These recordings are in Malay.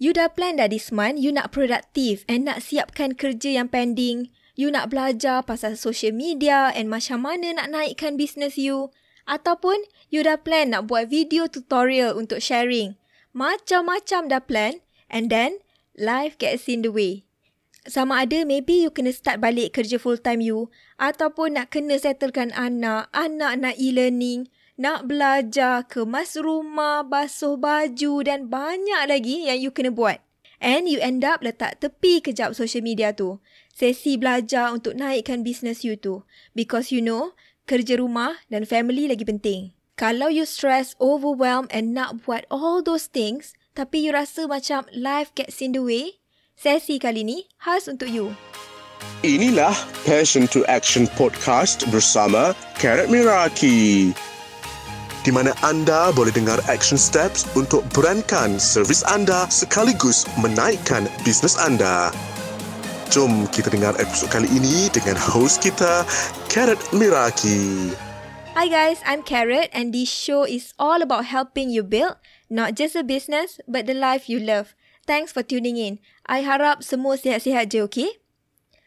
You dah plan dah this month, you nak produktif and nak siapkan kerja yang pending. You nak belajar pasal social media and macam mana nak naikkan business you. Ataupun you dah plan nak buat video tutorial untuk sharing. Macam-macam dah plan and then life gets in the way. Sama ada maybe you kena start balik kerja full time you ataupun nak kena settlekan anak, anak nak e-learning nak belajar, kemas rumah, basuh baju dan banyak lagi yang you kena buat. And you end up letak tepi kejap social media tu. Sesi belajar untuk naikkan business you tu. Because you know, kerja rumah dan family lagi penting. Kalau you stress, overwhelmed and nak buat all those things, tapi you rasa macam life gets in the way, sesi kali ni khas untuk you. Inilah Passion to Action Podcast bersama Karat Miraki di mana anda boleh dengar action steps untuk berankan servis anda sekaligus menaikkan bisnes anda. Jom kita dengar episod kali ini dengan host kita, Carrot Miraki. Hi guys, I'm Carrot and this show is all about helping you build not just a business but the life you love. Thanks for tuning in. I harap semua sihat-sihat je, okay?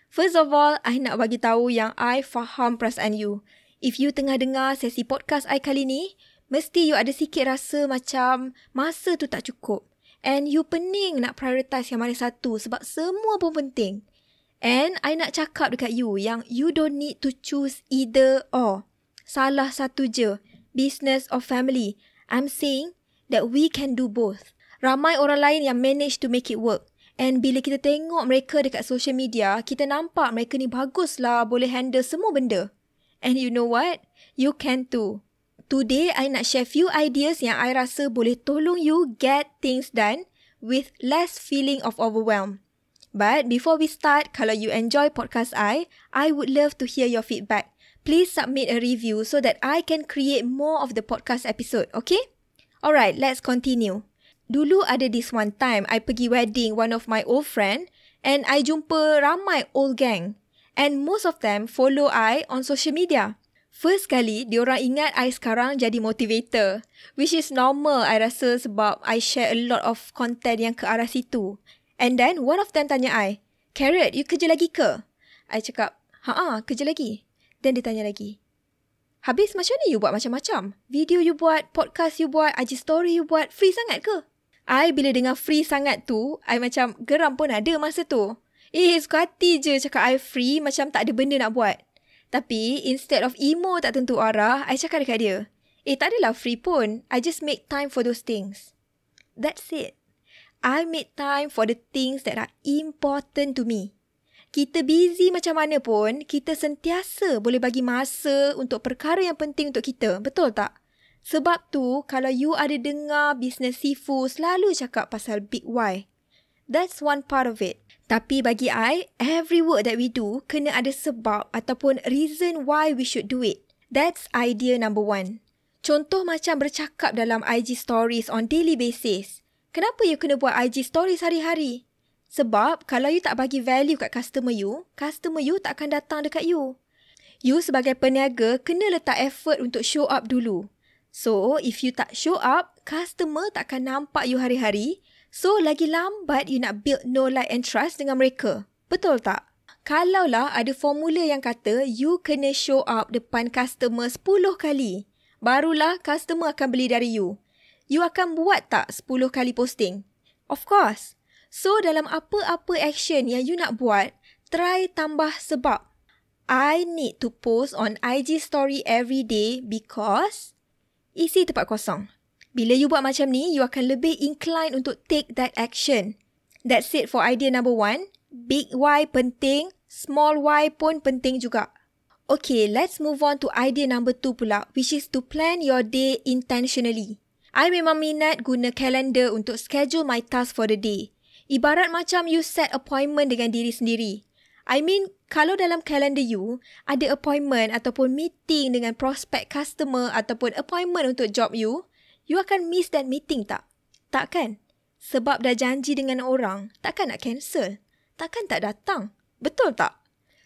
First of all, I nak bagi tahu yang I faham perasaan you. If you tengah dengar sesi podcast I kali ni, mesti you ada sikit rasa macam masa tu tak cukup. And you pening nak prioritize yang mana satu sebab semua pun penting. And I nak cakap dekat you yang you don't need to choose either or. Salah satu je, business or family. I'm saying that we can do both. Ramai orang lain yang manage to make it work. And bila kita tengok mereka dekat social media, kita nampak mereka ni baguslah boleh handle semua benda. And you know what? You can too. Today, I nak share few ideas yang I rasa boleh tolong you get things done with less feeling of overwhelm. But before we start, kalau you enjoy podcast I, I would love to hear your feedback. Please submit a review so that I can create more of the podcast episode, okay? Alright, let's continue. Dulu ada this one time, I pergi wedding one of my old friend and I jumpa ramai old gang. And most of them follow I on social media. First kali, diorang ingat I sekarang jadi motivator. Which is normal I rasa sebab I share a lot of content yang ke arah situ. And then, one of them tanya I, Carrot, you kerja lagi ke? I cakap, haa, kerja lagi. Then dia tanya lagi, Habis macam ni you buat macam-macam? Video you buat, podcast you buat, IG story you buat, free sangat ke? I bila dengar free sangat tu, I macam geram pun ada masa tu. Eh, suka hati je cakap I free macam tak ada benda nak buat. Tapi, instead of emo tak tentu arah, I cakap dekat dia, eh tak adalah free pun. I just make time for those things. That's it. I make time for the things that are important to me. Kita busy macam mana pun, kita sentiasa boleh bagi masa untuk perkara yang penting untuk kita. Betul tak? Sebab tu, kalau you ada dengar bisnes Sifu selalu cakap pasal big why. That's one part of it. Tapi bagi I, every work that we do kena ada sebab ataupun reason why we should do it. That's idea number one. Contoh macam bercakap dalam IG stories on daily basis. Kenapa you kena buat IG stories hari-hari? Sebab kalau you tak bagi value kat customer you, customer you tak akan datang dekat you. You sebagai peniaga kena letak effort untuk show up dulu. So, if you tak show up, customer tak akan nampak you hari-hari So, lagi lambat you nak build no like and trust dengan mereka. Betul tak? Kalaulah ada formula yang kata you kena show up depan customer 10 kali, barulah customer akan beli dari you. You akan buat tak 10 kali posting? Of course. So, dalam apa-apa action yang you nak buat, try tambah sebab. I need to post on IG story every day because isi tempat kosong. Bila you buat macam ni, you akan lebih inclined untuk take that action. That's it for idea number one. Big why penting, small why pun penting juga. Okay, let's move on to idea number two pula, which is to plan your day intentionally. I memang minat guna calendar untuk schedule my task for the day. Ibarat macam you set appointment dengan diri sendiri. I mean, kalau dalam calendar you, ada appointment ataupun meeting dengan prospect customer ataupun appointment untuk job you, you akan miss that meeting tak? Tak kan? Sebab dah janji dengan orang, takkan nak cancel? Takkan tak datang? Betul tak?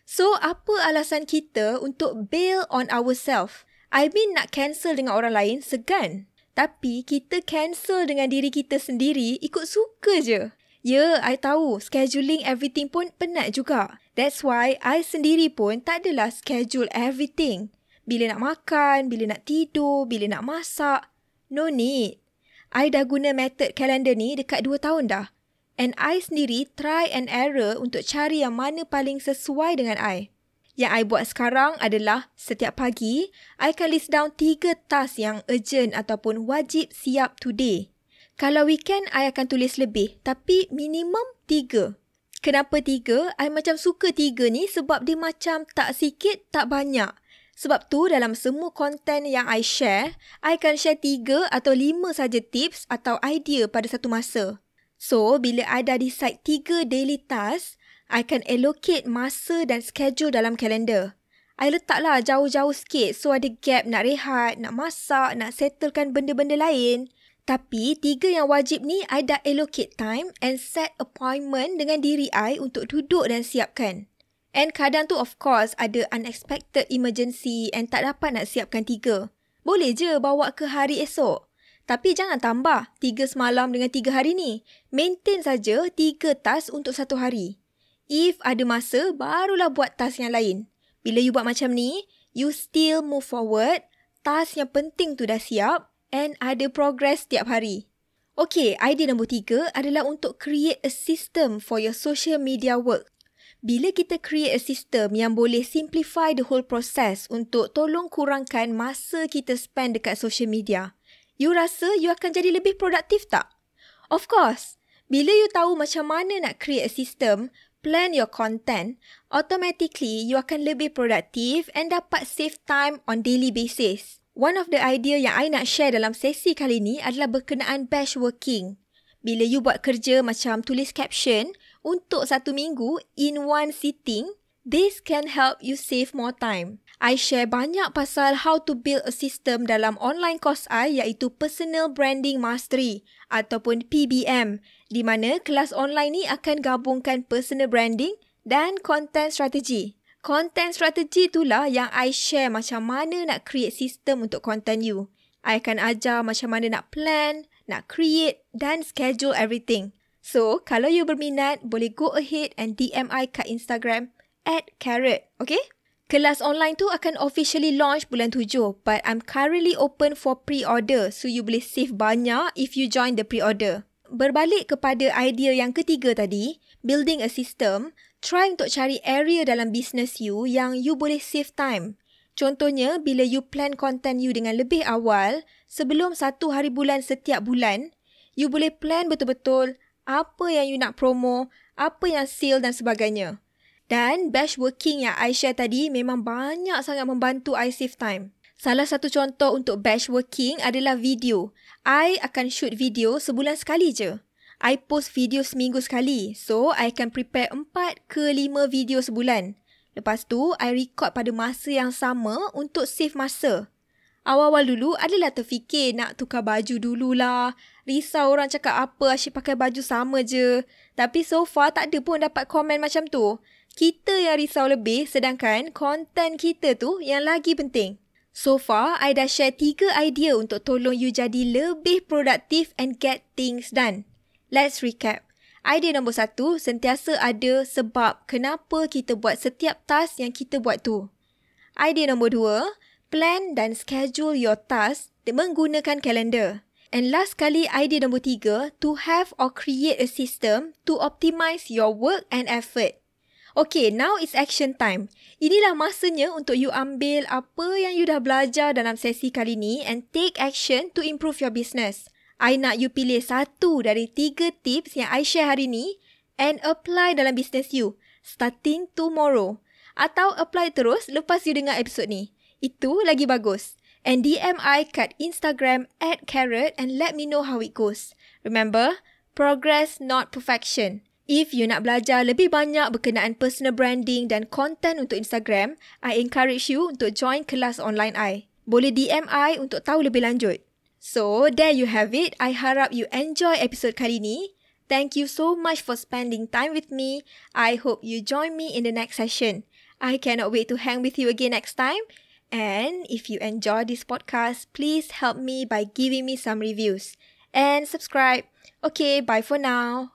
So, apa alasan kita untuk bail on ourselves? I mean nak cancel dengan orang lain, segan. Tapi kita cancel dengan diri kita sendiri ikut suka je. Ya, I tahu scheduling everything pun penat juga. That's why I sendiri pun tak adalah schedule everything. Bila nak makan, bila nak tidur, bila nak masak. No need. I dah guna method calendar ni dekat 2 tahun dah. And I sendiri try and error untuk cari yang mana paling sesuai dengan I. Yang I buat sekarang adalah setiap pagi, I akan list down tiga task yang urgent ataupun wajib siap today. Kalau weekend, I akan tulis lebih tapi minimum tiga. Kenapa tiga? I macam suka tiga ni sebab dia macam tak sikit, tak banyak. Sebab tu dalam semua konten yang I share, I akan share tiga atau lima saja tips atau idea pada satu masa. So, bila I dah decide tiga daily task, I can allocate masa dan schedule dalam kalender. I letaklah jauh-jauh sikit so ada gap nak rehat, nak masak, nak settlekan benda-benda lain. Tapi tiga yang wajib ni I dah allocate time and set appointment dengan diri I untuk duduk dan siapkan. And kadang tu of course ada unexpected emergency and tak dapat nak siapkan tiga. Boleh je bawa ke hari esok. Tapi jangan tambah tiga semalam dengan tiga hari ni. Maintain saja tiga task untuk satu hari. If ada masa, barulah buat task yang lain. Bila you buat macam ni, you still move forward, task yang penting tu dah siap and ada progress setiap hari. Okay, idea nombor tiga adalah untuk create a system for your social media work. Bila kita create a system yang boleh simplify the whole process untuk tolong kurangkan masa kita spend dekat social media, you rasa you akan jadi lebih produktif tak? Of course. Bila you tahu macam mana nak create a system, plan your content, automatically you akan lebih produktif and dapat save time on daily basis. One of the idea yang I nak share dalam sesi kali ni adalah berkenaan batch working. Bila you buat kerja macam tulis caption untuk satu minggu in one sitting, this can help you save more time. I share banyak pasal how to build a system dalam online course I iaitu Personal Branding Mastery ataupun PBM di mana kelas online ni akan gabungkan personal branding dan content strategy. Content strategy itulah yang I share macam mana nak create system untuk content you. I akan ajar macam mana nak plan, nak create dan schedule everything. So, kalau you berminat, boleh go ahead and DM I kat Instagram at carrot, okay? Kelas online tu akan officially launch bulan tujuh, but I'm currently open for pre-order so you boleh save banyak if you join the pre-order berbalik kepada idea yang ketiga tadi, building a system, try untuk cari area dalam business you yang you boleh save time. Contohnya, bila you plan content you dengan lebih awal, sebelum satu hari bulan setiap bulan, you boleh plan betul-betul apa yang you nak promo, apa yang sale dan sebagainya. Dan batch working yang I share tadi memang banyak sangat membantu I save time. Salah satu contoh untuk batch working adalah video. I akan shoot video sebulan sekali je. I post video seminggu sekali. So, I akan prepare 4 ke 5 video sebulan. Lepas tu, I record pada masa yang sama untuk save masa. Awal-awal dulu adalah terfikir nak tukar baju dululah. Risau orang cakap apa asyik pakai baju sama je. Tapi so far tak ada pun dapat komen macam tu. Kita yang risau lebih sedangkan konten kita tu yang lagi penting. So far, I dah share tiga idea untuk tolong you jadi lebih produktif and get things done. Let's recap. Idea nombor satu, sentiasa ada sebab kenapa kita buat setiap task yang kita buat tu. Idea nombor dua, plan dan schedule your task menggunakan kalender. And last kali, idea nombor tiga, to have or create a system to optimize your work and effort. Okay, now it's action time. Inilah masanya untuk you ambil apa yang you dah belajar dalam sesi kali ni and take action to improve your business. I nak you pilih satu dari tiga tips yang I share hari ni and apply dalam business you starting tomorrow. Atau apply terus lepas you dengar episod ni. Itu lagi bagus. And DM I kat Instagram at carrot and let me know how it goes. Remember, progress not perfection. If you nak belajar lebih banyak berkenaan personal branding dan content untuk Instagram, I encourage you untuk join kelas online I. Boleh DM I untuk tahu lebih lanjut. So, there you have it. I harap you enjoy episode kali ni. Thank you so much for spending time with me. I hope you join me in the next session. I cannot wait to hang with you again next time. And if you enjoy this podcast, please help me by giving me some reviews and subscribe. Okay, bye for now.